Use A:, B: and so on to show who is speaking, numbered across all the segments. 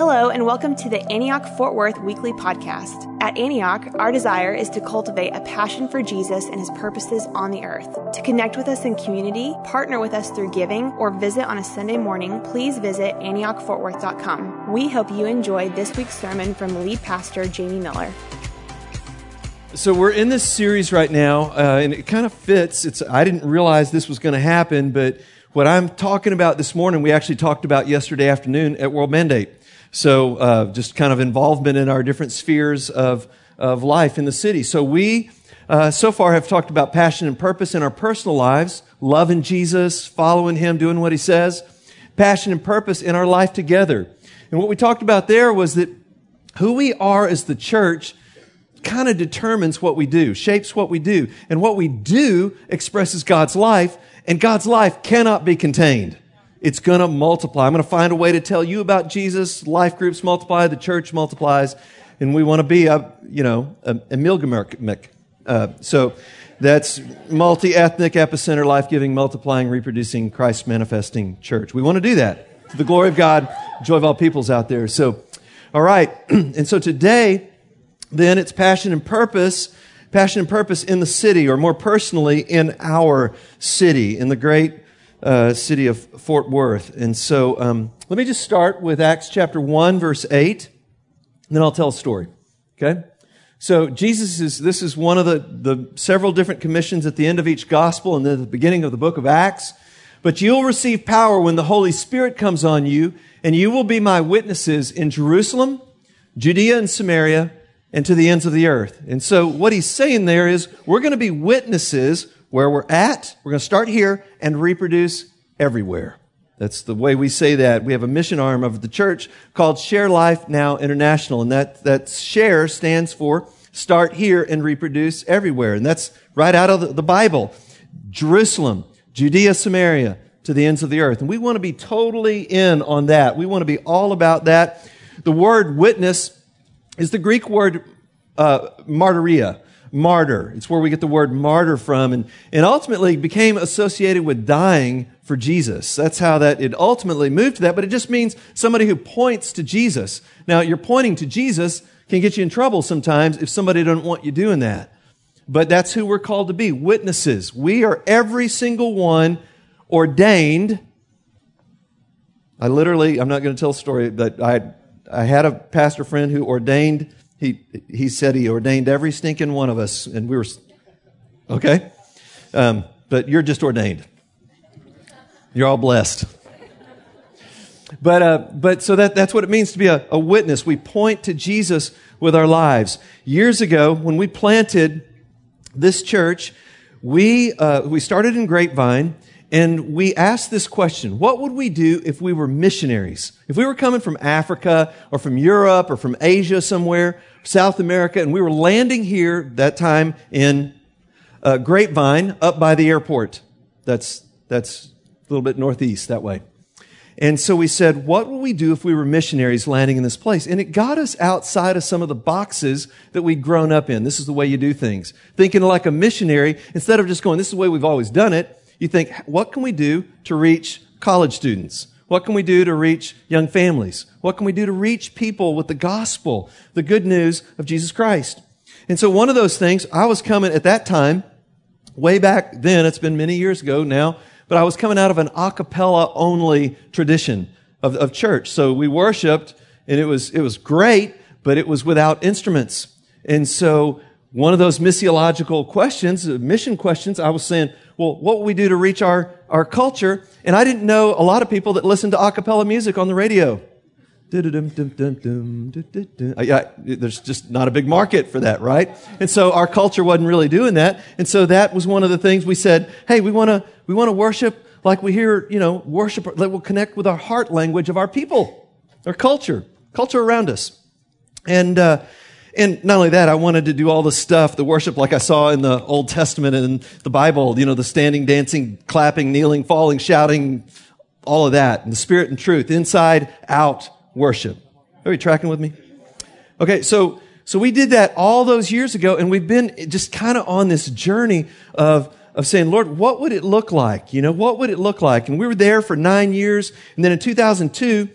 A: Hello, and welcome to the Antioch Fort Worth Weekly Podcast. At Antioch, our desire is to cultivate a passion for Jesus and his purposes on the earth. To connect with us in community, partner with us through giving, or visit on a Sunday morning, please visit AntiochFortWorth.com. We hope you enjoy this week's sermon from lead pastor Jamie Miller.
B: So we're in this series right now, uh, and it kind of fits. It's I didn't realize this was going to happen, but what I'm talking about this morning, we actually talked about yesterday afternoon at World Mandate. So uh, just kind of involvement in our different spheres of, of life in the city. So we uh, so far have talked about passion and purpose in our personal lives, loving Jesus, following Him, doing what He says, passion and purpose in our life together. And what we talked about there was that who we are as the church kind of determines what we do, shapes what we do. And what we do expresses God's life, and God's life cannot be contained. It's going to multiply. I'm going to find a way to tell you about Jesus. Life groups multiply, the church multiplies, and we want to be a, you know, a, a Uh, so that's multi-ethnic, epicenter, life-giving, multiplying, reproducing, Christ manifesting church. We want to do that. To the glory of God, joy of all peoples out there. So, all right. and so today, then it's passion and purpose, passion and purpose in the city, or more personally, in our city, in the great uh, city of Fort Worth. And so um, let me just start with Acts chapter 1, verse 8, and then I'll tell a story. Okay? So Jesus is, this is one of the, the several different commissions at the end of each gospel and then the beginning of the book of Acts. But you'll receive power when the Holy Spirit comes on you, and you will be my witnesses in Jerusalem, Judea and Samaria, and to the ends of the earth. And so what he's saying there is we're going to be witnesses where we're at. We're going to start here and reproduce everywhere. That's the way we say that. We have a mission arm of the church called Share Life Now International. And that, that share stands for start here and reproduce everywhere. And that's right out of the, Bible. Jerusalem, Judea, Samaria, to the ends of the earth. And we want to be totally in on that. We want to be all about that. The word witness is the Greek word uh, martyria martyr. It's where we get the word martyr from and, and ultimately became associated with dying for Jesus. That's how that it ultimately moved to that, but it just means somebody who points to Jesus. Now, you're pointing to Jesus can get you in trouble sometimes if somebody doesn't want you doing that. But that's who we're called to be, witnesses. We are every single one ordained. I literally, I'm not going to tell a story, but I, I had a pastor friend who ordained he, he said he ordained every stinking one of us, and we were, okay? Um, but you're just ordained. You're all blessed. But, uh, but so that, that's what it means to be a, a witness. We point to Jesus with our lives. Years ago, when we planted this church, we, uh, we started in Grapevine, and we asked this question What would we do if we were missionaries? If we were coming from Africa or from Europe or from Asia somewhere, South America, and we were landing here that time in uh, Grapevine up by the airport. That's, that's a little bit northeast that way. And so we said, what would we do if we were missionaries landing in this place? And it got us outside of some of the boxes that we'd grown up in. This is the way you do things. Thinking like a missionary, instead of just going, this is the way we've always done it, you think, what can we do to reach college students? What can we do to reach young families? What can we do to reach people with the gospel, the good news of Jesus Christ? And so one of those things, I was coming at that time, way back then, it's been many years ago now, but I was coming out of an a cappella only tradition of, of church. So we worshiped and it was, it was great, but it was without instruments. And so one of those missiological questions, uh, mission questions, I was saying, well, what will we do to reach our, our culture? And I didn't know a lot of people that listen to a cappella music on the radio. Yeah, there's just not a big market for that, right? And so our culture wasn't really doing that. And so that was one of the things we said, hey, we want to, we want to worship like we hear, you know, worship that will connect with our heart language of our people, our culture, culture around us. And, uh, and not only that, I wanted to do all the stuff, the worship like I saw in the Old Testament and the Bible, you know, the standing, dancing, clapping, kneeling, falling, shouting, all of that, and the spirit and truth, inside, out worship. Are you tracking with me? Okay, so, so we did that all those years ago, and we've been just kind of on this journey of, of saying, Lord, what would it look like? You know, what would it look like? And we were there for nine years, and then in 2002,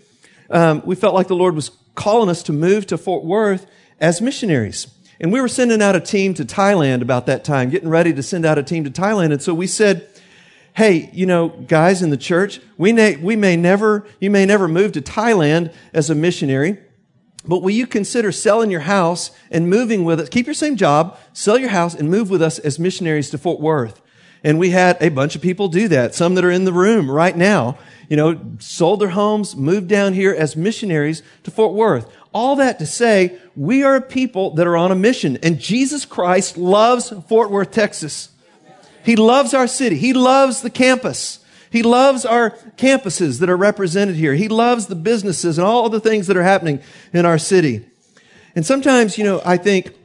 B: um, we felt like the Lord was calling us to move to Fort Worth as missionaries. And we were sending out a team to Thailand about that time, getting ready to send out a team to Thailand. And so we said, Hey, you know, guys in the church, we may, we may never, you may never move to Thailand as a missionary, but will you consider selling your house and moving with us? Keep your same job, sell your house and move with us as missionaries to Fort Worth. And we had a bunch of people do that. Some that are in the room right now, you know, sold their homes, moved down here as missionaries to Fort Worth. All that to say, we are a people that are on a mission and Jesus Christ loves Fort Worth, Texas. He loves our city. He loves the campus. He loves our campuses that are represented here. He loves the businesses and all the things that are happening in our city. And sometimes, you know, I think,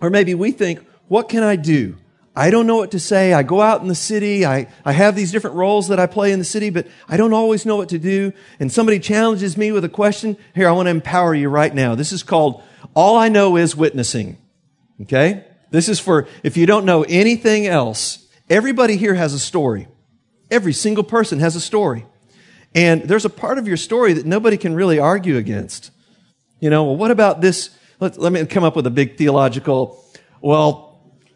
B: or maybe we think, what can I do? I don't know what to say. I go out in the city. I, I have these different roles that I play in the city, but I don't always know what to do. And somebody challenges me with a question. Here, I want to empower you right now. This is called All I Know is Witnessing. Okay? This is for, if you don't know anything else, everybody here has a story. Every single person has a story. And there's a part of your story that nobody can really argue against. You know, well, what about this? Let, let me come up with a big theological, well,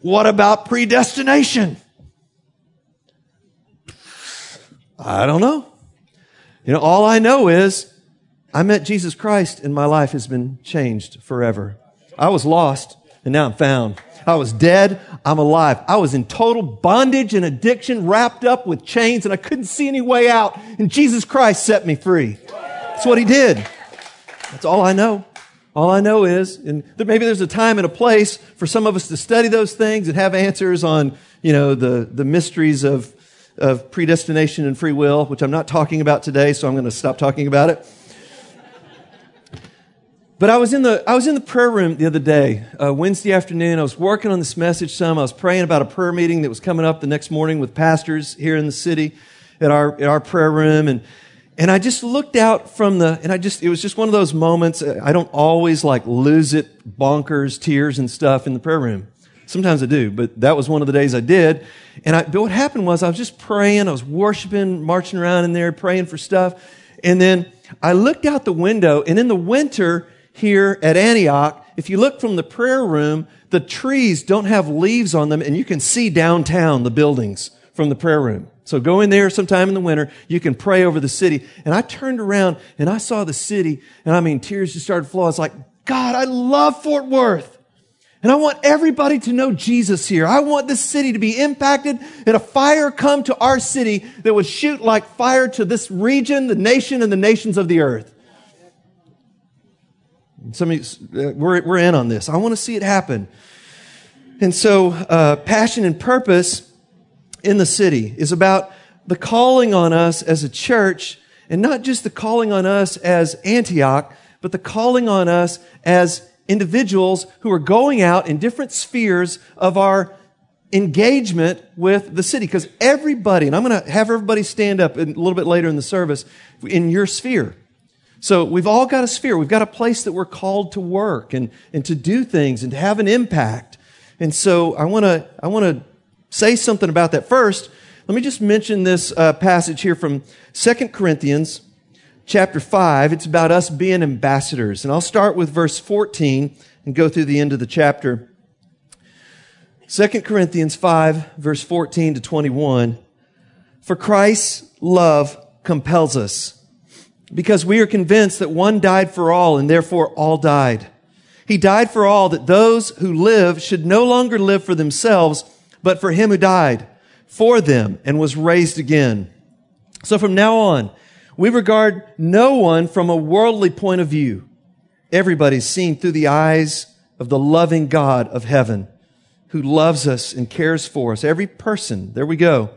B: what about predestination? I don't know. You know, all I know is I met Jesus Christ and my life has been changed forever. I was lost and now I'm found. I was dead. I'm alive. I was in total bondage and addiction, wrapped up with chains, and I couldn't see any way out. And Jesus Christ set me free. That's what he did. That's all I know. All I know is, and maybe there's a time and a place for some of us to study those things and have answers on, you know, the, the mysteries of, of predestination and free will, which I'm not talking about today, so I'm going to stop talking about it. But I was in the, I was in the prayer room the other day, uh, Wednesday afternoon. I was working on this message some. I was praying about a prayer meeting that was coming up the next morning with pastors here in the city at our, at our prayer room. And, and I just looked out from the, and I just, it was just one of those moments. Uh, I don't always like lose it, bonkers, tears and stuff in the prayer room. Sometimes I do, but that was one of the days I did. And I, but what happened was I was just praying. I was worshiping, marching around in there, praying for stuff. And then I looked out the window and in the winter here at Antioch, if you look from the prayer room, the trees don't have leaves on them and you can see downtown the buildings from the prayer room. So go in there sometime in the winter. You can pray over the city. And I turned around and I saw the city and I mean, tears just started flowing. I was like, God, I love Fort Worth. And I want everybody to know Jesus here. I want this city to be impacted and a fire come to our city that would shoot like fire to this region, the nation, and the nations of the earth. Some of you, uh, we're, we're in on this. I want to see it happen. And so, uh, passion and purpose in the city is about the calling on us as a church, and not just the calling on us as Antioch, but the calling on us as individuals who are going out in different spheres of our engagement with the city. Because everybody, and I'm going to have everybody stand up a little bit later in the service, in your sphere. So we've all got a sphere. We've got a place that we're called to work and, and to do things and to have an impact. And so I want to, I want to say something about that. First, let me just mention this uh, passage here from Second Corinthians chapter 5. It's about us being ambassadors. And I'll start with verse 14 and go through the end of the chapter. Second Corinthians 5, verse 14 to 21. For Christ's love compels us, because we are convinced that one died for all, and therefore all died. He died for all, that those who live should no longer live for themselves, but for him who died for them and was raised again. So from now on, we regard no one from a worldly point of view. Everybody's seen through the eyes of the loving God of heaven who loves us and cares for us. Every person, there we go.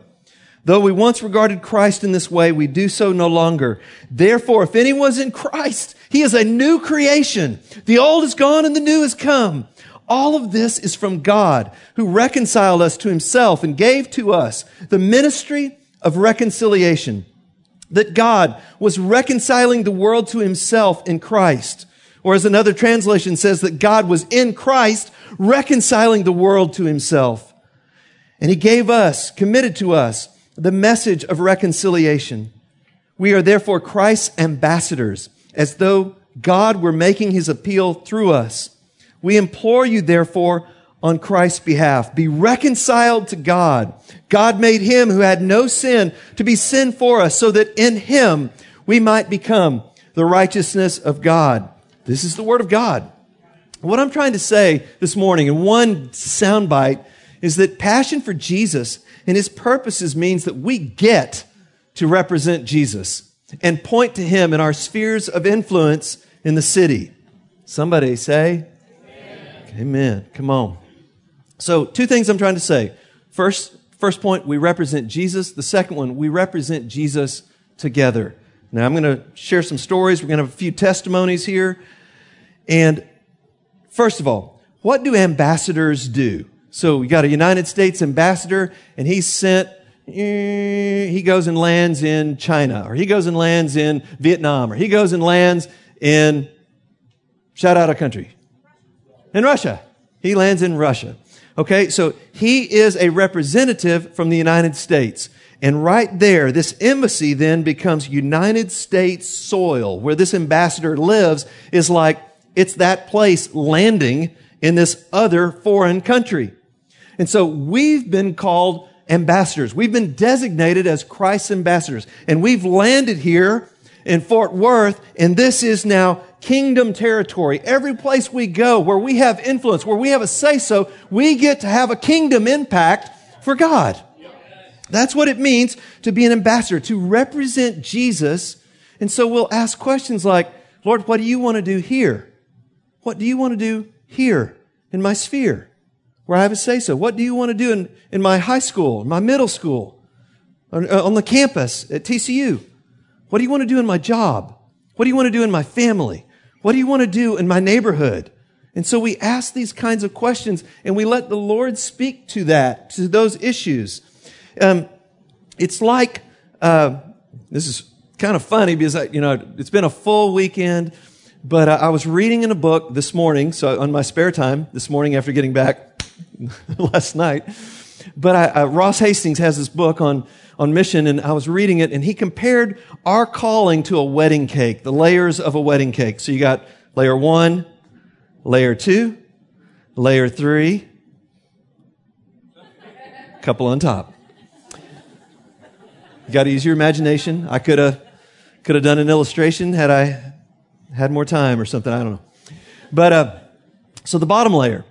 B: Though we once regarded Christ in this way, we do so no longer. Therefore, if anyone's in Christ, he is a new creation. The old is gone and the new has come. All of this is from God who reconciled us to himself and gave to us the ministry of reconciliation. That God was reconciling the world to himself in Christ. Or as another translation says that God was in Christ reconciling the world to himself. And he gave us, committed to us, the message of reconciliation. We are therefore Christ's ambassadors as though God were making his appeal through us. We implore you, therefore, on Christ's behalf, be reconciled to God. God made him who had no sin to be sin for us so that in him we might become the righteousness of God. This is the word of God. What I'm trying to say this morning in one soundbite is that passion for Jesus and his purposes means that we get to represent Jesus and point to him in our spheres of influence in the city. Somebody say, Amen. Come on. So, two things I'm trying to say. First, first point, we represent Jesus. The second one, we represent Jesus together. Now, I'm going to share some stories. We're going to have a few testimonies here. And first of all, what do ambassadors do? So we got a United States ambassador and he's sent, he goes and lands in China or he goes and lands in Vietnam or he goes and lands in, shout out a country, in Russia. He lands in Russia. Okay. So he is a representative from the United States. And right there, this embassy then becomes United States soil where this ambassador lives is like, it's that place landing in this other foreign country. And so we've been called ambassadors. We've been designated as Christ's ambassadors. And we've landed here in Fort Worth, and this is now kingdom territory. Every place we go where we have influence, where we have a say so, we get to have a kingdom impact for God. That's what it means to be an ambassador, to represent Jesus. And so we'll ask questions like, Lord, what do you want to do here? What do you want to do here in my sphere? where I have a say so. What do you want to do in, in my high school, my middle school, on, uh, on the campus at TCU? What do you want to do in my job? What do you want to do in my family? What do you want to do in my neighborhood? And so we ask these kinds of questions and we let the Lord speak to that, to those issues. Um, it's like, uh, this is kind of funny because, I, you know, it's been a full weekend, but I, I was reading in a book this morning, so on my spare time, this morning after getting back last night. But I, uh, Ross Hastings has this book on, on mission, and I was reading it, and he compared our calling to a wedding cake, the layers of a wedding cake. So you got layer one, layer two, layer three, couple on top. You got to use your imagination. I could have could have done an illustration had I had more time or something. I don't know. But uh, so the bottom layer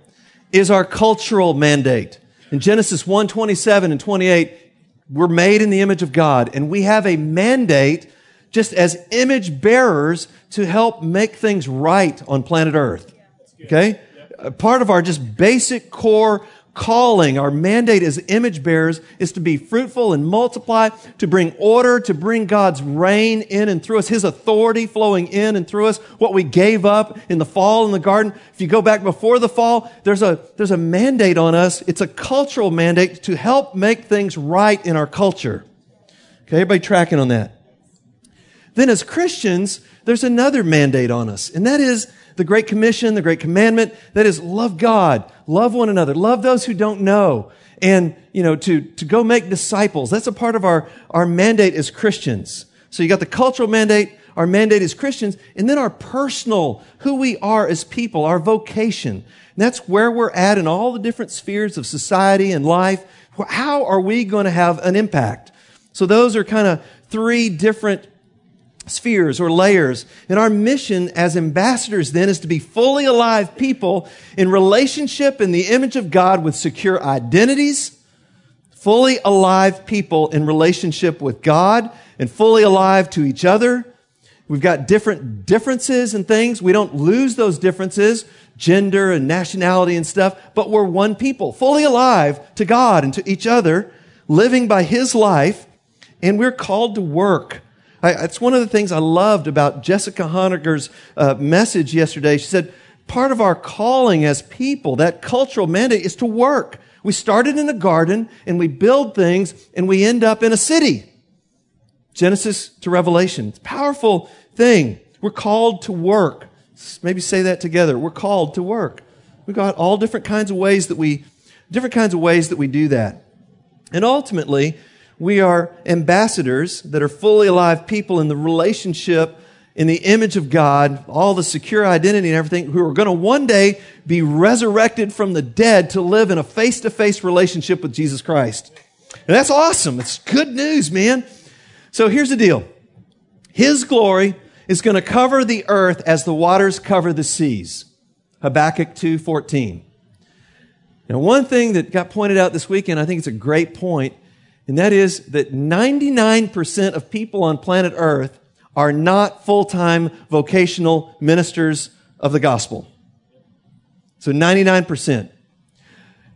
B: is our cultural mandate. In Genesis 1 27 and 28, we're made in the image of God, and we have a mandate just as image bearers to help make things right on planet Earth. Okay? Uh, part of our just basic core calling, our mandate as image bearers is to be fruitful and multiply, to bring order, to bring God's reign in and through us, His authority flowing in and through us, what we gave up in the fall in the garden. If you go back before the fall, there's a, there's a mandate on us. It's a cultural mandate to help make things right in our culture. Okay, everybody tracking on that? Then as Christians, there's another mandate on us, and that is the Great Commission, the Great Commandment, that is love God, love one another, love those who don't know, and, you know, to, to go make disciples. That's a part of our, our mandate as Christians. So you got the cultural mandate, our mandate as Christians, and then our personal, who we are as people, our vocation. And that's where we're at in all the different spheres of society and life. How are we going to have an impact? So those are kind of three different spheres or layers. And our mission as ambassadors then is to be fully alive people in relationship in the image of God with secure identities, fully alive people in relationship with God and fully alive to each other. We've got different differences and things. We don't lose those differences, gender and nationality and stuff, but we're one people, fully alive to God and to each other, living by His life, and we're called to work I, it's one of the things I loved about Jessica Honegger's uh, message yesterday. She said, part of our calling as people, that cultural mandate is to work. We started in a garden and we build things and we end up in a city. Genesis to Revelation. It's a powerful thing. We're called to work. Maybe say that together. We're called to work. We've got all different kinds of ways that we, different kinds of ways that we do that. And ultimately, we are ambassadors that are fully alive people in the relationship in the image of God, all the secure identity and everything, who are going to one day be resurrected from the dead to live in a face to face relationship with Jesus Christ. And that's awesome. It's good news, man. So here's the deal. His glory is going to cover the earth as the waters cover the seas. Habakkuk 2:14. Now, one thing that got pointed out this weekend, I think it's a great point, and that is that 99% of people on planet Earth are not full-time vocational ministers of the gospel. So 99%.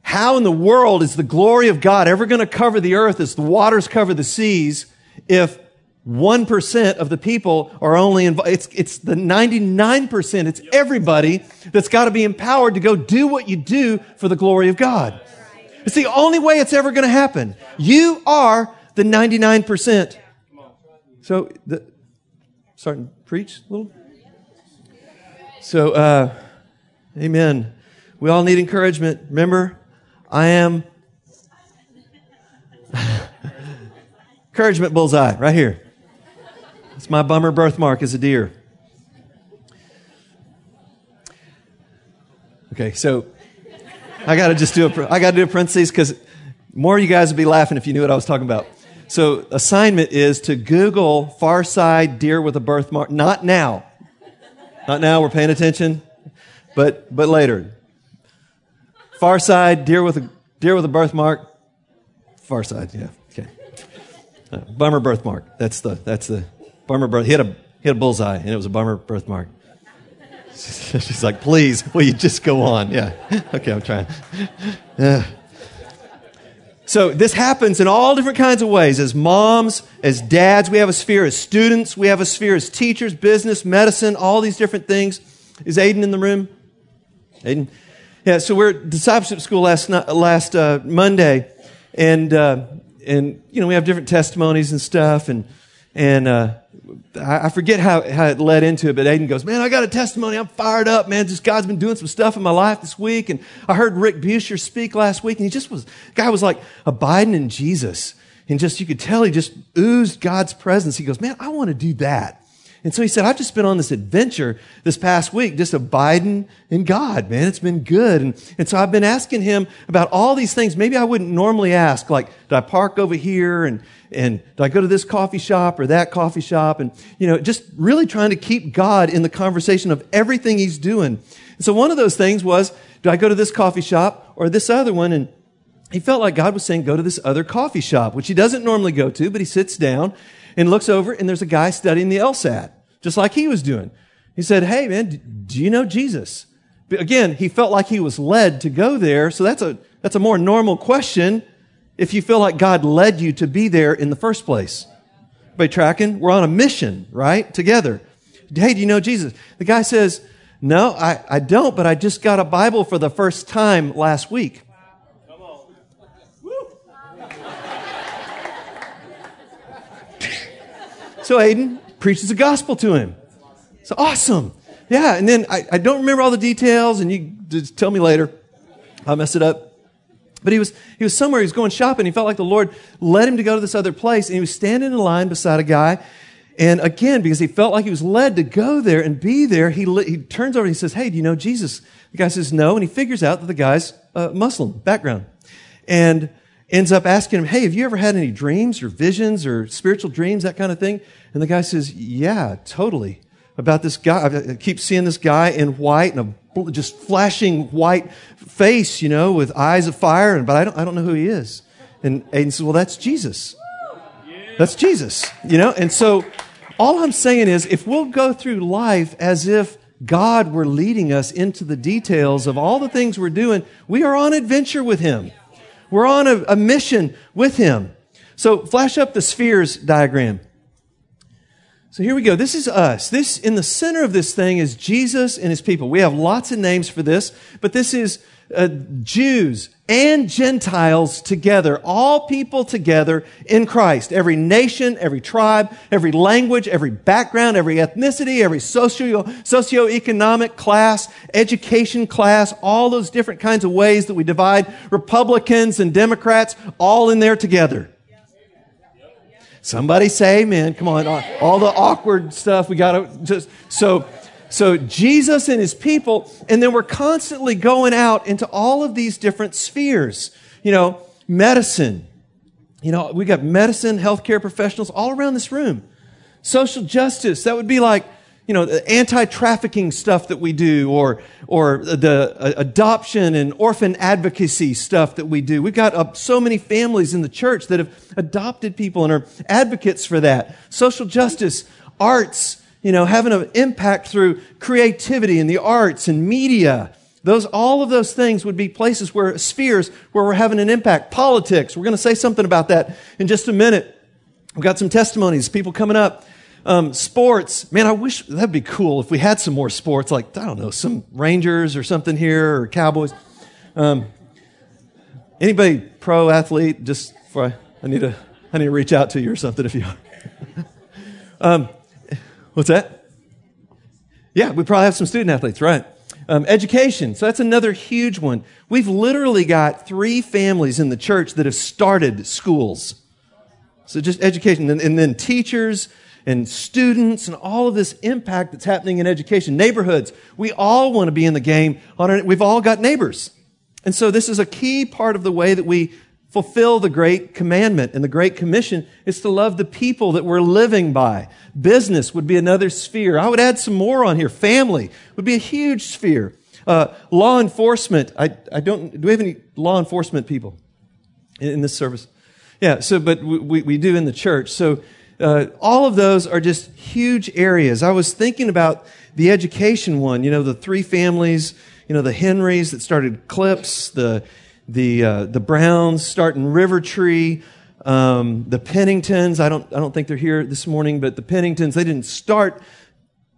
B: How in the world is the glory of God ever going to cover the earth as the waters cover the seas if 1% of the people are only involved? It's, it's the 99%. It's everybody that's got to be empowered to go do what you do for the glory of God. It's the only way it's ever going to happen. You are the 99%. So, the, starting to preach a little? So, uh, amen. We all need encouragement. Remember, I am encouragement bullseye right here. It's my bummer birthmark as a deer. Okay, so I got to just do a, I got to do a parentheses because more of you guys would be laughing if you knew what I was talking about. So assignment is to Google far side deer with a birthmark. Not now. Not now. We're paying attention, but but later. Far side deer with a deer with a birthmark. Far side. Yeah. Okay. Uh, bummer birthmark. That's the that's the bummer birth. He had a he had a bullseye, and it was a bummer birthmark. She's like, please, will you just go on? Yeah. Okay, I'm trying. Yeah. So this happens in all different kinds of ways. As moms, as dads, we have a sphere. As students, we have a sphere. As teachers, business, medicine, all these different things. Is Aiden in the room? Aiden? Yeah, so we're at discipleship school last, last uh, Monday. And, uh, and, you know, we have different testimonies and stuff. And, and uh, I forget how, how it led into it, but Aiden goes, Man, I got a testimony. I'm fired up, man. Just God's been doing some stuff in my life this week. And I heard Rick Buescher speak last week, and he just was, guy was like abiding in Jesus. And just, you could tell he just oozed God's presence. He goes, Man, I want to do that. And so he said, I've just been on this adventure this past week, just abiding in God, man. It's been good. And, and so I've been asking him about all these things. Maybe I wouldn't normally ask, like, do I park over here? And, and did I go to this coffee shop or that coffee shop? And, you know, just really trying to keep God in the conversation of everything he's doing. And so one of those things was, do I go to this coffee shop or this other one? And he felt like God was saying, go to this other coffee shop, which he doesn't normally go to, but he sits down and looks over and there's a guy studying the LSAT, just like he was doing. He said, Hey, man, do you know Jesus? But again, he felt like he was led to go there. So that's a, that's a more normal question if you feel like God led you to be there in the first place. By tracking, we're on a mission, right? Together. Hey, do you know Jesus? The guy says, No, I, I don't, but I just got a Bible for the first time last week. So Aiden preaches the gospel to him. It's awesome. Yeah, and then I, I don't remember all the details, and you just tell me later. I'll mess it up. But he was, he was somewhere, he was going shopping. He felt like the Lord led him to go to this other place, and he was standing in line beside a guy. And again, because he felt like he was led to go there and be there, he, he turns over and he says, Hey, do you know Jesus? The guy says, No. And he figures out that the guy's uh, Muslim background. And ends up asking him, Hey, have you ever had any dreams or visions or spiritual dreams, that kind of thing? And the guy says, Yeah, totally. About this guy. I keep seeing this guy in white and a just flashing white face, you know, with eyes of fire, and, but I don't, I don't know who he is. And Aiden says, Well, that's Jesus. That's Jesus, you know? And so all I'm saying is if we'll go through life as if God were leading us into the details of all the things we're doing, we are on adventure with Him. We're on a, a mission with Him. So flash up the spheres diagram. So here we go. This is us. This, in the center of this thing is Jesus and his people. We have lots of names for this, but this is uh, Jews and Gentiles together, all people together in Christ. Every nation, every tribe, every language, every background, every ethnicity, every socio, socioeconomic class, education class, all those different kinds of ways that we divide Republicans and Democrats, all in there together. Somebody say amen. Come on. All the awkward stuff we got to just so so Jesus and his people and then we're constantly going out into all of these different spheres. You know, medicine. You know, we got medicine, healthcare professionals all around this room. Social justice, that would be like you know, the anti-trafficking stuff that we do or, or the uh, adoption and orphan advocacy stuff that we do. We've got uh, so many families in the church that have adopted people and are advocates for that. Social justice, arts, you know, having an impact through creativity and the arts and media. Those, all of those things would be places where, spheres where we're having an impact. Politics, we're going to say something about that in just a minute. We've got some testimonies, people coming up. Um, sports, man, I wish that'd be cool if we had some more sports, like, I don't know, some Rangers or something here or Cowboys. Um, anybody pro athlete, just for, I, need to, I need to reach out to you or something if you are. um, what's that? Yeah, we probably have some student athletes, right? Um, education. So that's another huge one. We've literally got three families in the church that have started schools. So just education. And, and then teachers, and students and all of this impact that's happening in education, neighborhoods. We all want to be in the game. We've all got neighbors. And so this is a key part of the way that we fulfill the great commandment and the great commission is to love the people that we're living by. Business would be another sphere. I would add some more on here. Family would be a huge sphere. Uh, law enforcement. I, I don't, do we have any law enforcement people in, in this service? Yeah, so, but we, we do in the church. So uh, all of those are just huge areas. I was thinking about the education one, you know, the three families, you know, the Henrys that started Clips, the, the, uh, the Browns starting River Tree, um, the Penningtons. I don't, I don't think they're here this morning, but the Penningtons, they didn't start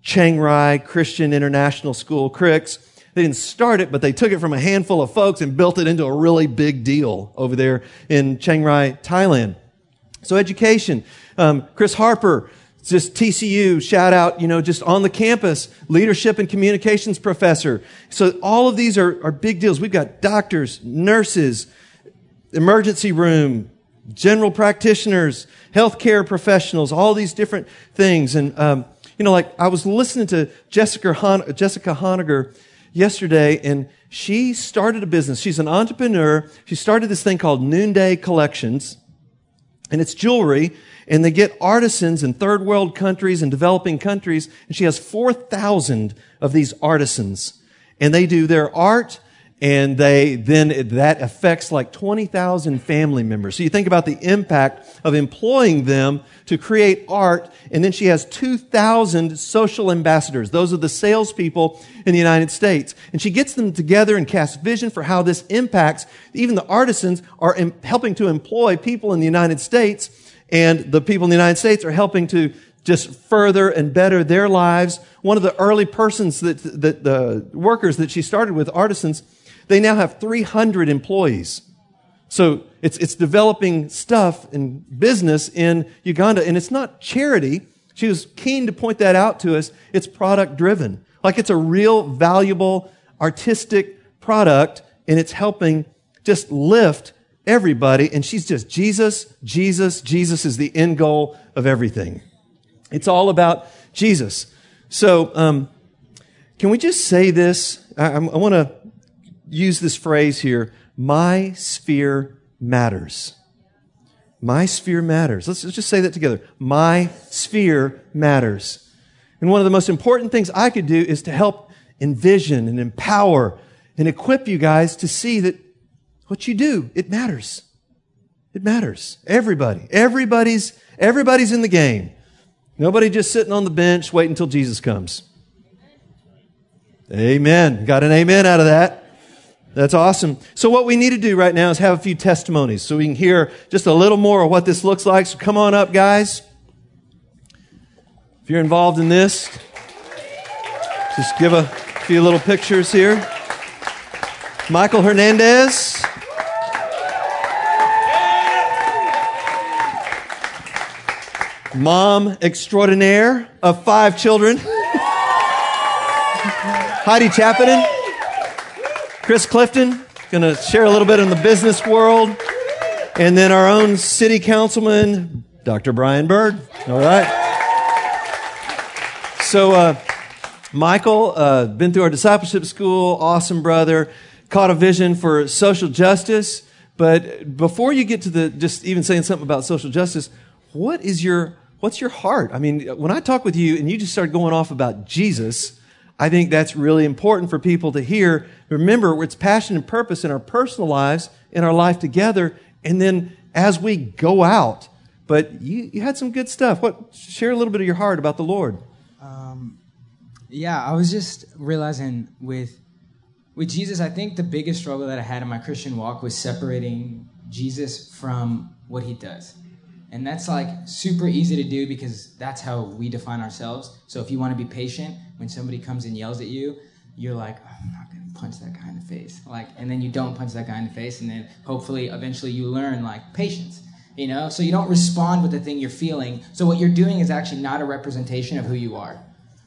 B: Chiang Rai Christian International School, Cricks. They didn't start it, but they took it from a handful of folks and built it into a really big deal over there in Chiang Rai, Thailand. So education. Um, Chris Harper, just TCU, shout out, you know, just on the campus, leadership and communications professor. So all of these are, are big deals. We've got doctors, nurses, emergency room, general practitioners, healthcare professionals, all these different things. And, um, you know, like I was listening to Jessica, Hon- Jessica Honegger yesterday and she started a business. She's an entrepreneur. She started this thing called Noonday Collections and it's jewelry and they get artisans in third world countries and developing countries, and she has 4,000 of these artisans. And they do their art, and they then that affects like 20,000 family members. So you think about the impact of employing them to create art, and then she has 2,000 social ambassadors. Those are the salespeople in the United States. And she gets them together and casts vision for how this impacts. Even the artisans are helping to employ people in the United States and the people in the United States are helping to just further and better their lives. One of the early persons that, that the workers that she started with, artisans, they now have 300 employees. So it's, it's developing stuff and business in Uganda, and it's not charity. She was keen to point that out to us. It's product driven. Like it's a real valuable artistic product, and it's helping just lift everybody, and she's just Jesus, Jesus, Jesus is the end goal of everything. It's all about Jesus. So, um, can we just say this? I, I want to use this phrase here. My sphere matters. My sphere matters. Let's, let's just say that together. My sphere matters. And one of the most important things I could do is to help envision and empower and equip you guys to see that what you do, it matters. It matters. Everybody. Everybody's, everybody's in the game. Nobody just sitting on the bench waiting until Jesus comes. Amen. Got an amen out of that. That's awesome. So what we need to do right now is have a few testimonies so we can hear just a little more of what this looks like. So come on up, guys. If you're involved in this, just give a few little pictures here. Michael Hernandez. mom extraordinaire of five children, Heidi Chapinen, Chris Clifton, going to share a little bit in the business world, and then our own city councilman, Dr. Brian Byrd. All right. So, uh, Michael, uh, been through our discipleship school, awesome brother, caught a vision for social justice. But before you get to the just even saying something about social justice, what is your what's your heart? I mean, when I talk with you and you just start going off about Jesus, I think that's really important for people to hear. Remember, it's passion and purpose in our personal lives, in our life together, and then as we go out. But you, you had some good stuff. What share a little bit of your heart about the Lord? Um,
C: yeah, I was just realizing with with Jesus, I think the biggest struggle that I had in my Christian walk was separating Jesus from what he does. And that's like super easy to do because that's how we define ourselves. So if you want to be patient, when somebody comes and yells at you, you're like, oh, I'm not going to punch that guy in the face. Like, and then you don't punch that guy in the face, and then hopefully, eventually, you learn like patience. You know, so you don't respond with the thing you're feeling. So what you're doing is actually not a representation of who you are.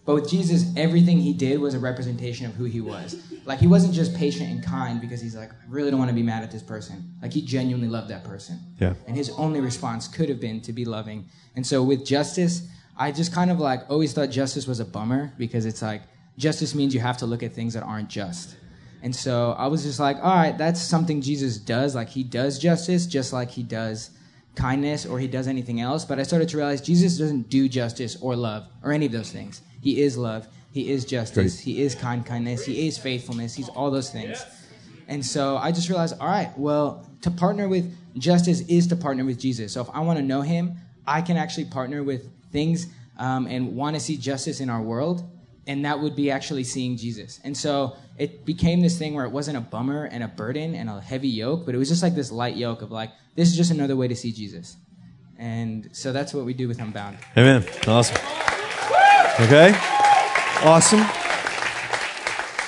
C: But with Jesus, everything he did was a representation of who he was. Like he wasn't just patient and kind because he's like, I really don't want to be mad at this person. Like he genuinely loved that person.
B: Yeah.
C: And his only response could have been to be loving. And so with justice, I just kind of like always thought justice was a bummer because it's like justice means you have to look at things that aren't just. And so I was just like, all right, that's something Jesus does. Like he does justice just like he does kindness or he does anything else. But I started to realize Jesus doesn't do justice or love or any of those things. He is love. He is justice. He is kind kindness. He is faithfulness. He's all those things. And so I just realized, all right, well, to partner with justice is to partner with Jesus. So if I want to know him, I can actually partner with things um, and want to see justice in our world. And that would be actually seeing Jesus. And so it became this thing where it wasn't a bummer and a burden and a heavy yoke, but it was just like this light yoke of like, this is just another way to see Jesus. And so that's what we do with Unbound.
B: Amen. Awesome. Okay? Awesome.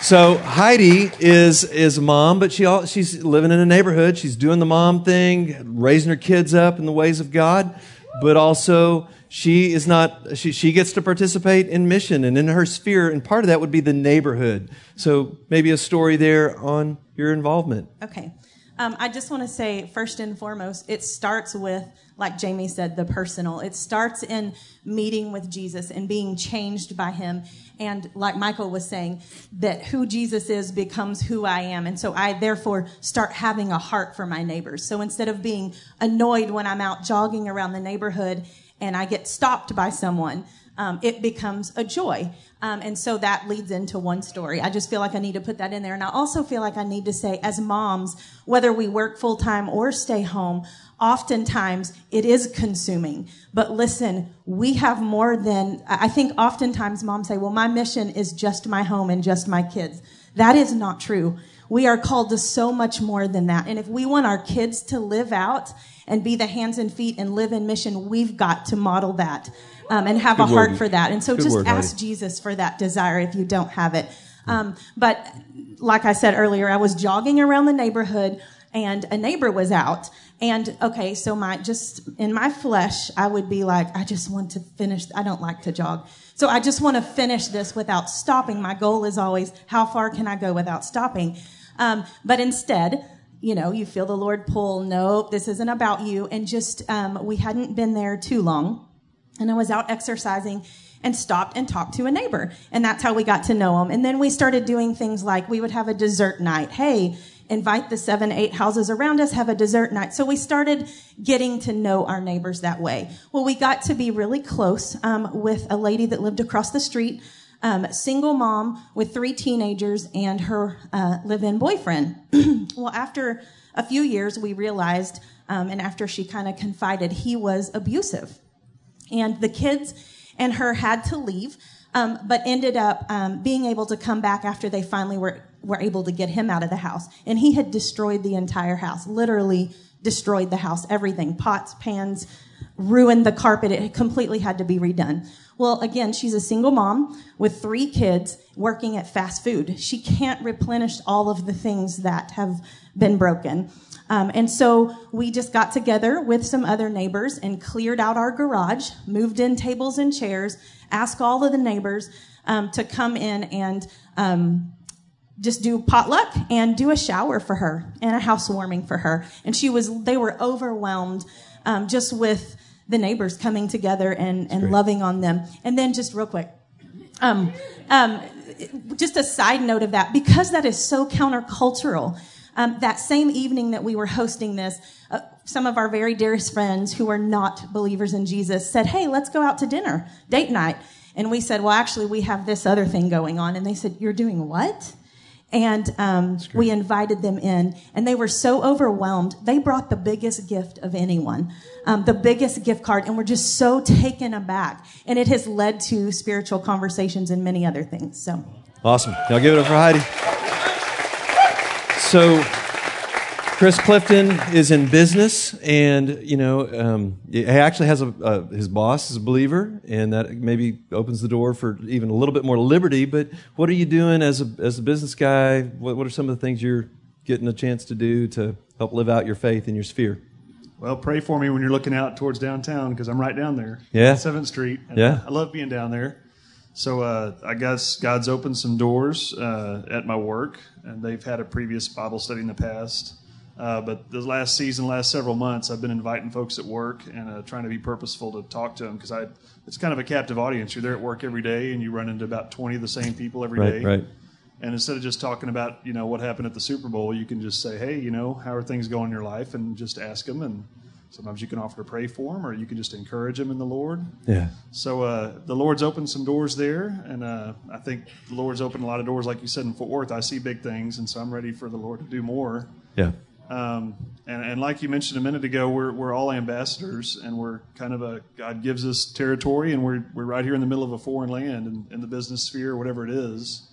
B: So Heidi is is mom, but she all, she's living in a neighborhood. She's doing the mom thing, raising her kids up in the ways of God, but also she is not she, she gets to participate in mission and in her sphere and part of that would be the neighborhood so maybe a story there on your involvement
D: okay um, I just want to say, first and foremost, it starts with, like Jamie said, the personal. It starts in meeting with Jesus and being changed by him. And like Michael was saying, that who Jesus is becomes who I am. And so I therefore start having a heart for my neighbors. So instead of being annoyed when I'm out jogging around the neighborhood and I get stopped by someone, um, it becomes a joy. Um, and so that leads into one story. I just feel like I need to put that in there. And I also feel like I need to say, as moms, whether we work full time or stay home, oftentimes it is consuming. But listen, we have more than, I think oftentimes moms say, well, my mission is just my home and just my kids. That is not true. We are called to so much more than that. And if we want our kids to live out and be the hands and feet and live in mission, we've got to model that um, and have Good a heart word. for that. And so Good just word, ask Heidi. Jesus for that desire if you don't have it. Um, but like I said earlier, I was jogging around the neighborhood and a neighbor was out. And okay, so my just in my flesh, I would be like, I just want to finish. I don't like to jog. So I just want to finish this without stopping. My goal is always, how far can I go without stopping? Um, but instead, you know, you feel the Lord pull, nope, this isn't about you. And just, um, we hadn't been there too long. And I was out exercising and stopped and talked to a neighbor. And that's how we got to know him. And then we started doing things like we would have a dessert night. Hey, invite the seven, eight houses around us, have a dessert night. So we started getting to know our neighbors that way. Well, we got to be really close um, with a lady that lived across the street, um, single mom with three teenagers and her uh, live-in boyfriend. well, after a few years, we realized, um, and after she kind of confided, he was abusive. And the kids and her had to leave, um, but ended up um, being able to come back after they finally were, were able to get him out of the house. And he had destroyed the entire house, literally destroyed the house, everything pots, pans, ruined the carpet. It completely had to be redone. Well, again, she's a single mom with three kids working at fast food. She can't replenish all of the things that have been broken. Um, and so we just got together with some other neighbors and cleared out our garage, moved in tables and chairs, asked all of the neighbors um, to come in and um, just do potluck and do a shower for her and a housewarming for her. And she was, they were overwhelmed um, just with the neighbors coming together and, and loving on them. And then just real quick, um, um, just a side note of that, because that is so countercultural. Um, that same evening that we were hosting this, uh, some of our very dearest friends who are not believers in Jesus said, Hey, let's go out to dinner, date night. And we said, Well, actually, we have this other thing going on. And they said, You're doing what? And um, we invited them in, and they were so overwhelmed. They brought the biggest gift of anyone, um, the biggest gift card, and we're just so taken aback. And it has led to spiritual conversations and many other things. So
B: Awesome. Y'all give it up for Heidi. So, Chris Clifton is in business, and you know um, he actually has a uh, his boss is a believer, and that maybe opens the door for even a little bit more liberty. But what are you doing as a as a business guy? What, what are some of the things you're getting a chance to do to help live out your faith in your sphere?
E: Well, pray for me when you're looking out towards downtown because I'm right down there.
B: Yeah.
E: Seventh Street.
B: Yeah.
E: I love being down there. So uh, I guess God's opened some doors uh, at my work, and they've had a previous Bible study in the past. Uh, but the last season, last several months, I've been inviting folks at work and uh, trying to be purposeful to talk to them because I it's kind of a captive audience. You're there at work every day, and you run into about 20 of the same people every day.
B: Right, right.
E: And instead of just talking about you know what happened at the Super Bowl, you can just say, hey, you know, how are things going in your life, and just ask them. And sometimes you can offer to pray for them, or you can just encourage them in the Lord.
B: Yeah.
E: So uh, the Lord's opened some doors there, and uh, I think the Lord's opened a lot of doors, like you said in Fort Worth. I see big things, and so I'm ready for the Lord to do more.
B: Yeah.
E: Um, and, and like you mentioned a minute ago, we're, we're all ambassadors, and we're kind of a God gives us territory, and we're, we're right here in the middle of a foreign land in, in the business sphere, or whatever it is.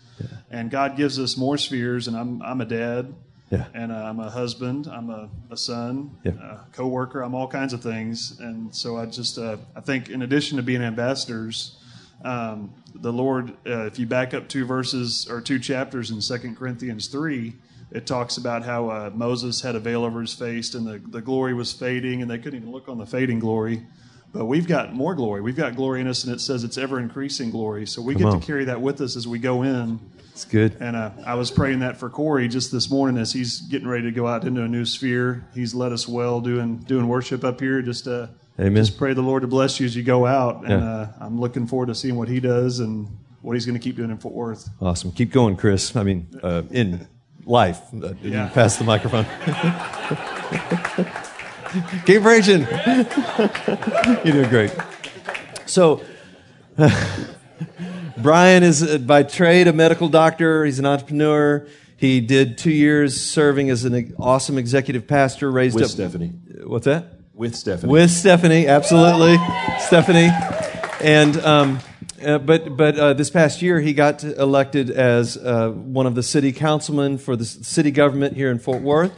E: And God gives us more spheres, and I'm, I'm a dad,
B: Yeah.
E: and uh, I'm a husband, I'm a, a son,
B: Yeah.
E: a co-worker, I'm all kinds of things. And so I just, uh, I think in addition to being ambassadors, um, the Lord, uh, if you back up two verses or two chapters in Second Corinthians 3, it talks about how uh, Moses had a veil over his face and the, the glory was fading and they couldn't even look on the fading glory. But we've got more glory. We've got glory in us, and it says it's ever increasing glory. So we
B: Come
E: get
B: on.
E: to carry that with us as we go in.
B: It's good.
E: And uh, I was praying that for Corey just this morning as he's getting ready to go out into a new sphere. He's led us well doing doing worship up here. Just uh,
B: Amen.
E: just pray the Lord to bless you as you go out. And
B: Yeah.
E: uh, I'm looking forward to seeing what he does and what he's going to keep doing in Fort Worth.
B: Awesome. Keep going, Chris. I mean, uh, in life. Uh, you
E: Yeah.
B: Pass the microphone. Keep preaching. You're doing great. So, Brian is uh, by trade a medical doctor. He's an entrepreneur. He did two years serving as an awesome executive pastor. Raised
F: With
B: up
F: Stephanie.
B: What's that?
F: With Stephanie.
B: With Stephanie, absolutely, Stephanie, and um, uh, but but uh, this past year he got elected as uh, one of the city councilmen for the city government here in Fort Worth,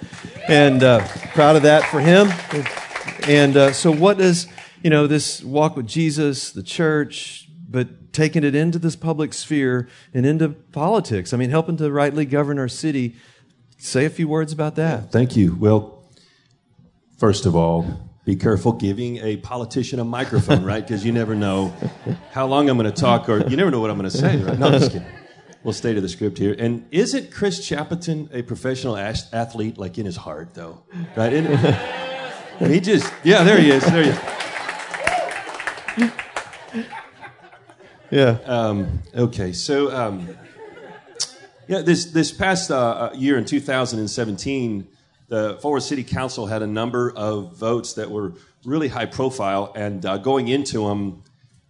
B: and uh, proud of that for him. And uh, so, what does you know this walk with Jesus, the church, but taking it into this public sphere and into politics? I mean, helping to rightly govern our city. Say a few words about that.
F: Thank you. Well, first of all, be careful giving a politician a microphone, right? Because you never know how long I'm going to talk, or you never know what I'm going to say, right? No, I'm just kidding. We'll stay to the script here. And isn't Chris Chappeton a professional ath- athlete, like in his heart, though? Right? And he just, yeah, there he is. There you
B: Yeah.
F: Um, okay, so um, yeah, this this past uh, uh, year in 2017, the Fort Worth City Council had a number of votes that were really high profile, and uh, going into them,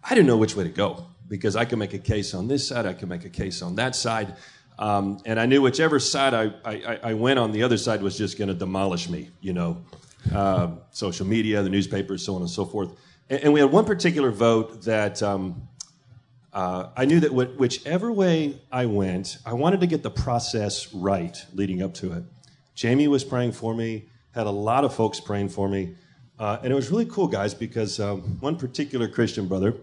F: I didn't know which way to go because I could make a case on this side, I could make a case on that side, um, and I knew whichever side I, I, I went on, the other side was just going to demolish me, you know, um, social media, the newspapers, so on and so forth. And, and we had one particular vote that. Um, uh, I knew that wh- whichever way I went, I wanted to get the process right leading up to it. Jamie was praying for me, had a lot of folks praying for me, uh, and it was really cool, guys, because um, one particular Christian brother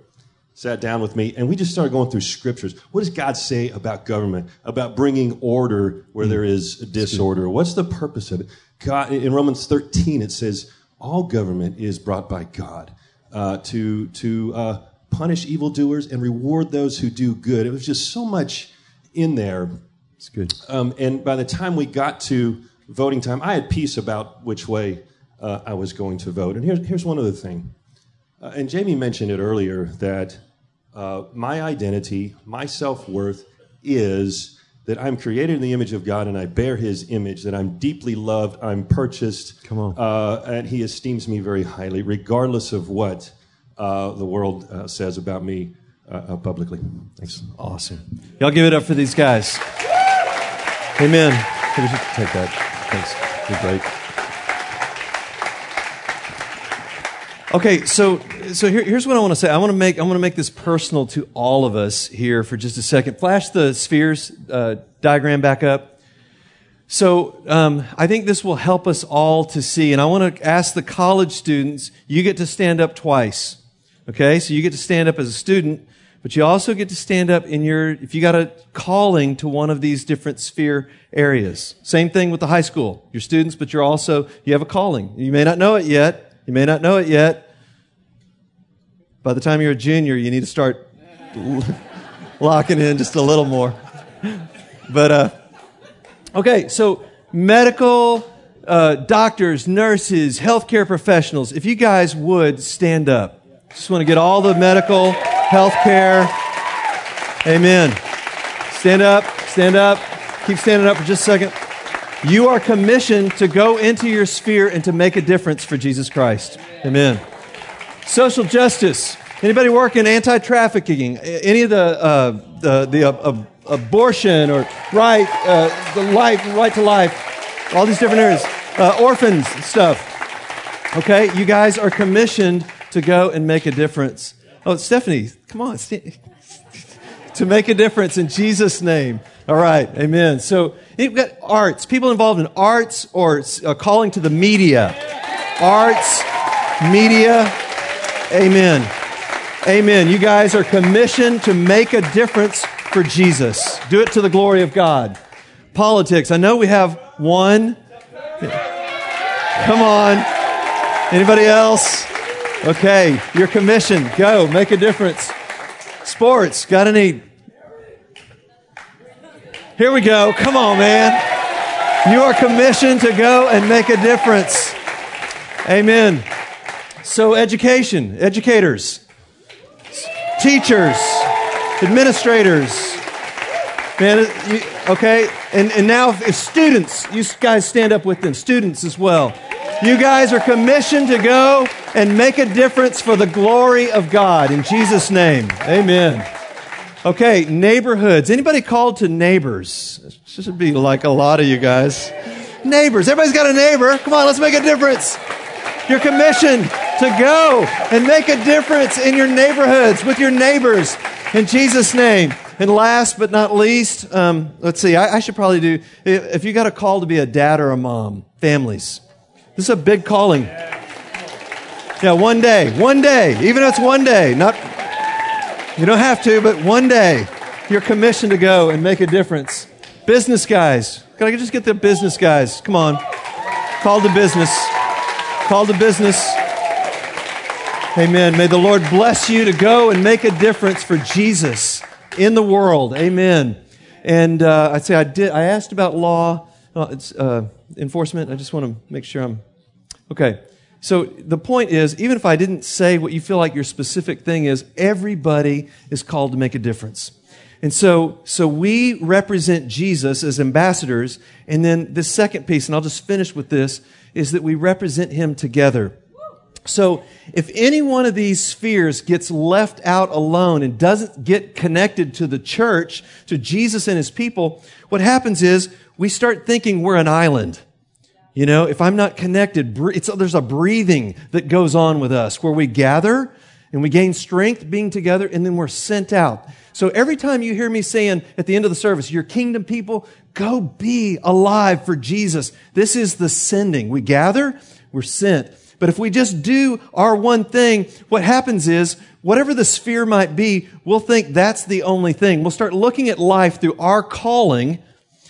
F: sat down with me and we just started going through scriptures. What does God say about government, about bringing order where there is disorder? What's the purpose of it? God, in Romans 13, it says, all government is brought by God uh, to, to uh, punish evildoers and reward those who do good. It was just so much in there.
B: It's good.
F: Um, and by the time we got to voting time, I had peace about which way uh, I was going to vote. And here's, here's one other thing. Uh, and Jamie mentioned it earlier that uh, my identity, my self worth is that I'm created in the image of God and I bear His image, that I'm deeply loved, I'm purchased.
B: Come on.
F: Uh, and He esteems me very highly, regardless of what uh, the world uh, says about me publicly. Thanks.
B: Awesome. Y'all give it up for these guys. Amen. Maybe you should take that. Thanks. You're great. Okay, so so here, here's what I want to say. I want to make I want to make this personal to all of us here for just a second. Flash the spheres uh, diagram back up. So um, I think this will help us all to see. And I want to ask the college students. You get to stand up twice. Okay, so you get to stand up as a student, but you also get to stand up in your if you got a calling to one of these different sphere areas. Same thing with the high school. You're students, but you're also you have a calling. You may not know it yet. You may not know it yet. By the time you're a junior, you need to start locking in just a little more. But, uh, okay, so medical, uh, doctors, nurses, healthcare professionals, if you guys would stand up. Just want to get all the medical, healthcare. Amen. Stand up, stand up. Keep standing up for just a second. You are commissioned to go into your sphere and to make a difference for Jesus Christ. Amen. Social justice. Anybody work in anti-trafficking? Any of the uh, the, the uh, abortion or right uh, the life right to life? All these different areas. Uh, orphans stuff. Okay, you guys are commissioned to go and make a difference. Oh, Stephanie, come on, to make a difference in Jesus' name. All right, amen. So you've got arts, people involved in arts or uh, calling to the media. Arts, media, amen. Amen. You guys are commissioned to make a difference for Jesus. Do it to the glory of God. Politics. I know we have one. Come on. Anybody else? Okay, you're commissioned. Go, make a difference. Sports. Got any here we go. Come on, man. You are commissioned to go and make a difference. Amen. So, education, educators, teachers, administrators. Man, okay? And, and now, if students, you guys stand up with them, students as well. You guys are commissioned to go and make a difference for the glory of God in Jesus' name. Amen. Okay, neighborhoods. Anybody called to neighbors? This should be like a lot of you guys. Neighbors. Everybody's got a neighbor. Come on, let's make a difference. You're commissioned to go and make a difference in your neighborhoods with your neighbors in Jesus' name. And last but not least, um, let's see, I, I should probably do, if you got a call to be a dad or a mom, families. This is a big calling. Yeah, one day, one day, even if it's one day, not you don't have to, but one day you're commissioned to go and make a difference. Business guys. Can I just get the business guys? Come on. Call to business. Call to business. Amen. May the Lord bless you to go and make a difference for Jesus in the world. Amen. And uh, I'd say I did. I asked about law. Uh, uh, enforcement. I just want to make sure I'm okay. So the point is, even if I didn't say what you feel like your specific thing is, everybody is called to make a difference. And so, so we represent Jesus as ambassadors. And then the second piece, and I'll just finish with this, is that we represent him together. So if any one of these spheres gets left out alone and doesn't get connected to the church, to Jesus and his people, what happens is we start thinking we're an island. You know, if I'm not connected, there's a breathing that goes on with us where we gather and we gain strength being together and then we're sent out. So every time you hear me saying at the end of the service, your kingdom people, go be alive for Jesus. This is the sending. We gather, we're sent. But if we just do our one thing, what happens is, whatever the sphere might be, we'll think that's the only thing. We'll start looking at life through our calling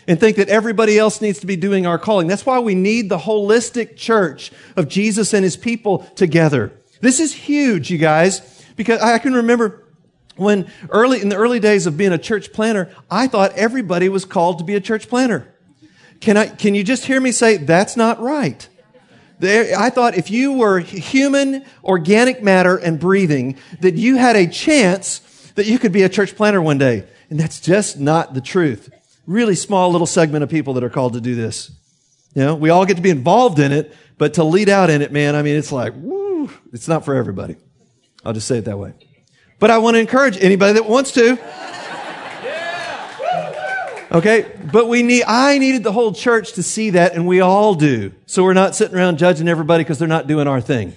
B: and think that everybody else needs to be doing our calling. That's why we need the holistic church of Jesus and his people together. This is huge, you guys, because I can remember when early, in the early days of being a church planter, I thought everybody was called to be a church planter. Can I, can you just hear me say, that's not right? I thought if you were human, organic matter, and breathing, that you had a chance that you could be a church planter one day. And that's just not the truth. Really small little segment of people that are called to do this. You know, we all get to be involved in it, but to lead out in it, man, I mean, it's like, woo, it's not for everybody. I'll just say it that way. But I want to encourage anybody that wants to. Yeah. Okay, but we need, I needed the whole church to see that, and we all do. So we're not sitting around judging everybody because they're not doing our thing.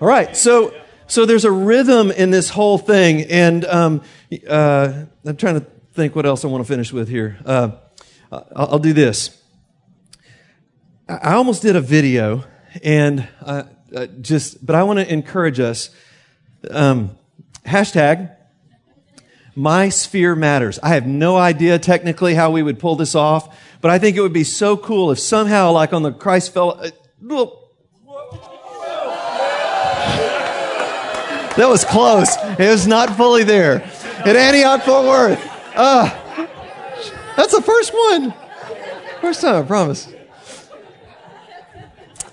B: All right, so, so there's a rhythm in this whole thing, and um, uh, I'm trying to think what else I want to finish with here. Uh, I'll, do this. I almost did a video, and uh, uh just, but I want to encourage us. Um, hashtag my sphere matters. I have no idea technically how we would pull this off, but I think it would be so cool if somehow, like on the Christ fell. Uh, that was close. It was not fully there. At Antioch, Fort Worth. Uh, that's the first one. First time, I promise.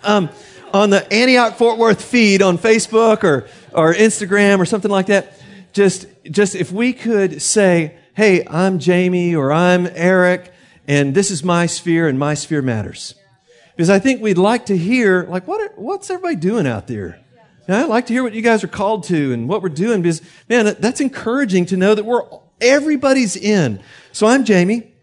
B: Um, on the Antioch Fort Worth feed on Facebook or, or Instagram or something like that, just, just if we could say, hey, I'm Jamie or I'm Eric and this is my sphere and my sphere matters. Because I think we'd like to hear, like, what are, what's everybody doing out there? And I'd like to hear what you guys are called to and what we're doing because, man, that's encouraging to know that we're, everybody's in. So I'm Jamie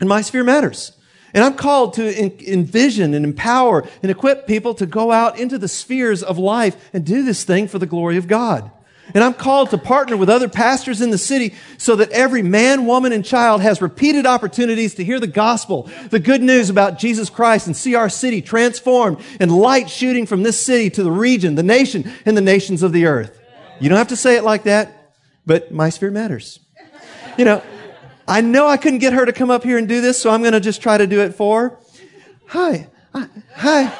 B: and my sphere matters. And I'm called to envision and empower and equip people to go out into the spheres of life and do this thing for the glory of God. And I'm called to partner with other pastors in the city so that every man, woman, and child has repeated opportunities to hear the gospel, the good news about Jesus Christ and see our city transformed and light shooting from this city to the region, the nation, and the nations of the earth. You don't have to say it like that, but my sphere matters. You know, I know I couldn't get her to come up here and do this, so I'm going to just try to do it for her. Hi. Hi.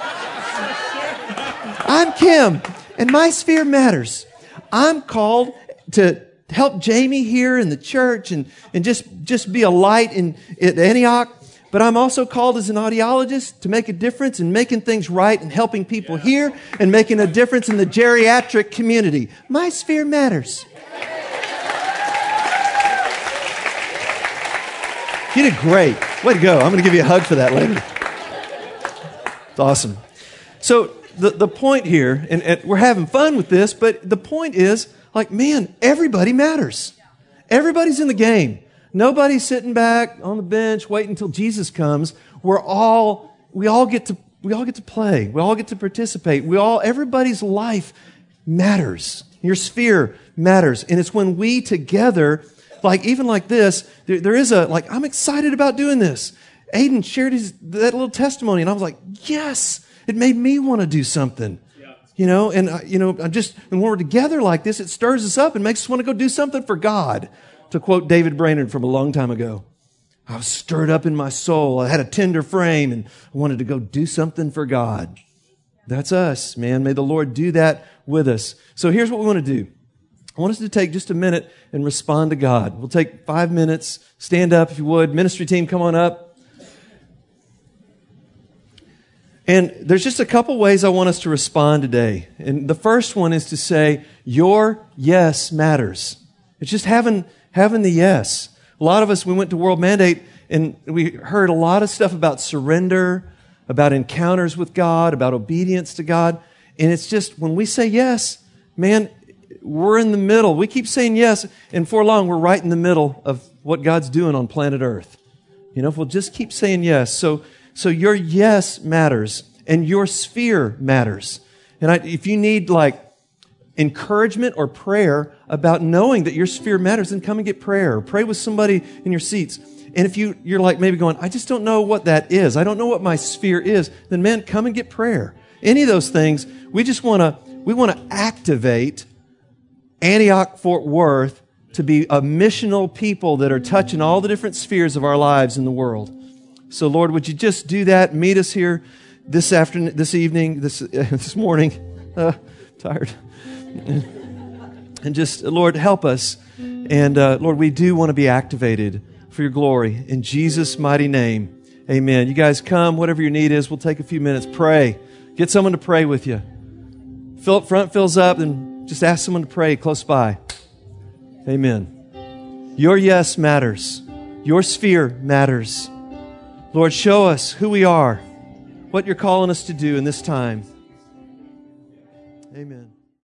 B: I'm Kim, and my sphere matters. I'm called to help Jamie here in the church and, and just, just be a light in, in Antioch. But I'm also called as an audiologist to make a difference in making things right and helping people yeah. here and making a difference in the geriatric community. My sphere matters. You did great. Way to go. I'm going to give you a hug for that later. It's awesome. So, the, the point here, and, and we're having fun with this, but the point is like, man, everybody matters. Everybody's in the game. Nobody's sitting back on the bench waiting until Jesus comes. We're all, we all get to, we all get to play. We all get to participate. We all, everybody's life matters. Your sphere matters. And it's when we together, like, even like this, there, there is a, like, I'm excited about doing this. Aiden shared his, that little testimony and I was like, yes, it made me want to do something. You know, and, uh, you know, I just, when we're together like this, it stirs us up and makes us want to go do something for God. To quote David Brainerd from a long time ago. I was stirred up in my soul. I had a tender frame and I wanted to go do something for God. That's us, man. May the Lord do that with us. So here's what we want to do. I want us to take just a minute and respond to God. We'll take five minutes. Stand up if you would. Ministry team, come on up. And there's just a couple ways I want us to respond today. And the first one is to say, Your yes matters. It's just having, having the yes. A lot of us, we went to World Mandate and we heard a lot of stuff about surrender, about encounters with God, about obedience to God. And it's just when we say yes, man, we're in the middle. We keep saying yes, and for long, we're right in the middle of what God's doing on planet Earth. You know, if we'll just keep saying yes. So, so your yes matters and your sphere matters. And I, if you need like encouragement or prayer about knowing that your sphere matters, then come and get prayer. Pray with somebody in your seats. And if you, you're like maybe going, I just don't know what that is. I don't know what my sphere is. Then man, come and get prayer. Any of those things, we just want to, we want to activate Antioch Fort Worth to be a missional people that are touching all the different spheres of our lives in the world. So, Lord, would you just do that? Meet us here this afternoon, this evening, this, this morning. Uh, tired. and just, Lord, help us. And uh, Lord, we do want to be activated for your glory. In Jesus' mighty name, Amen. You guys come, whatever your need is, we'll take a few minutes. Pray. Get someone to pray with you. Fill front fills up, and just ask someone to pray close by. Amen. Your yes matters. Your sphere matters. Lord, show us who we are, what you're calling us to do in this time. Amen.